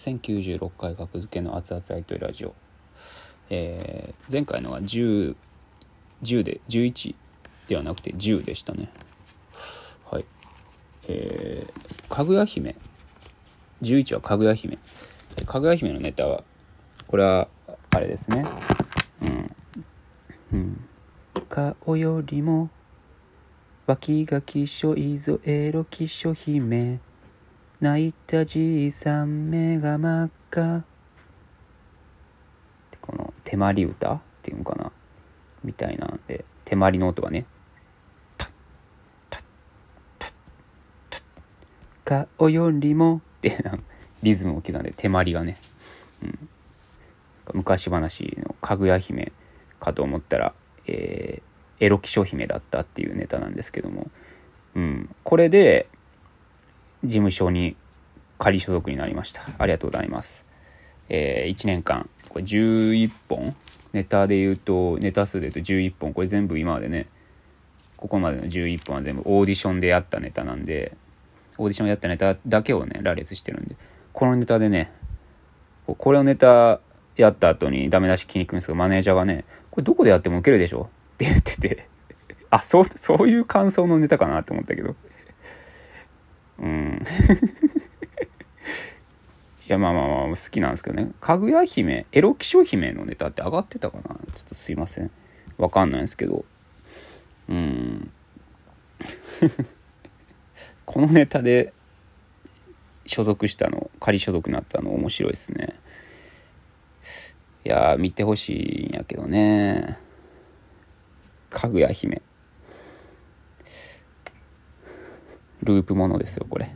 1096回格付けの熱々アイトイラジオ、えー、前回のは10 10で11ではなくて10でしたね。はい。えー、かぐや姫。11はかぐや姫。かぐや姫のネタはこれはあれですね。うん。うん。顔よりも脇がきしょいぞエロきしょ姫。泣いたじいさん目が真っ赤。この手まり歌っていうのかなみたいなんで手まりの音がね顔よりもってリズムを刻んで手まりがね、うん、昔話のかぐや姫かと思ったら、えー、エロキショ姫だったっていうネタなんですけども、うん、これで事務所に仮所属になりました。ありがとうございます。えー、1年間、これ11本？ネタで言うと、ネタ数で言うと11本。これ全部今までね、ここまでの11本は全部オーディションでやったネタなんで、オーディションやったネタだけをね、羅列してるんで、このネタでね、これをネタやった後にダメ出し気に行くんですけど、マネージャーがね、これどこでやっても受けるでしょ？って言ってて、あ、そう、そういう感想のネタかなって思ったけど、いや、まあまあまあ、好きなんですけどね。かぐや姫、エロキショ姫のネタって上がってたかな？ちょっとすいません。わかんないんですけど。うん。このネタで所属したの、仮所属になったの面白いですね。いや見てほしいんやけどね。かぐや姫。ループものですよ、これ。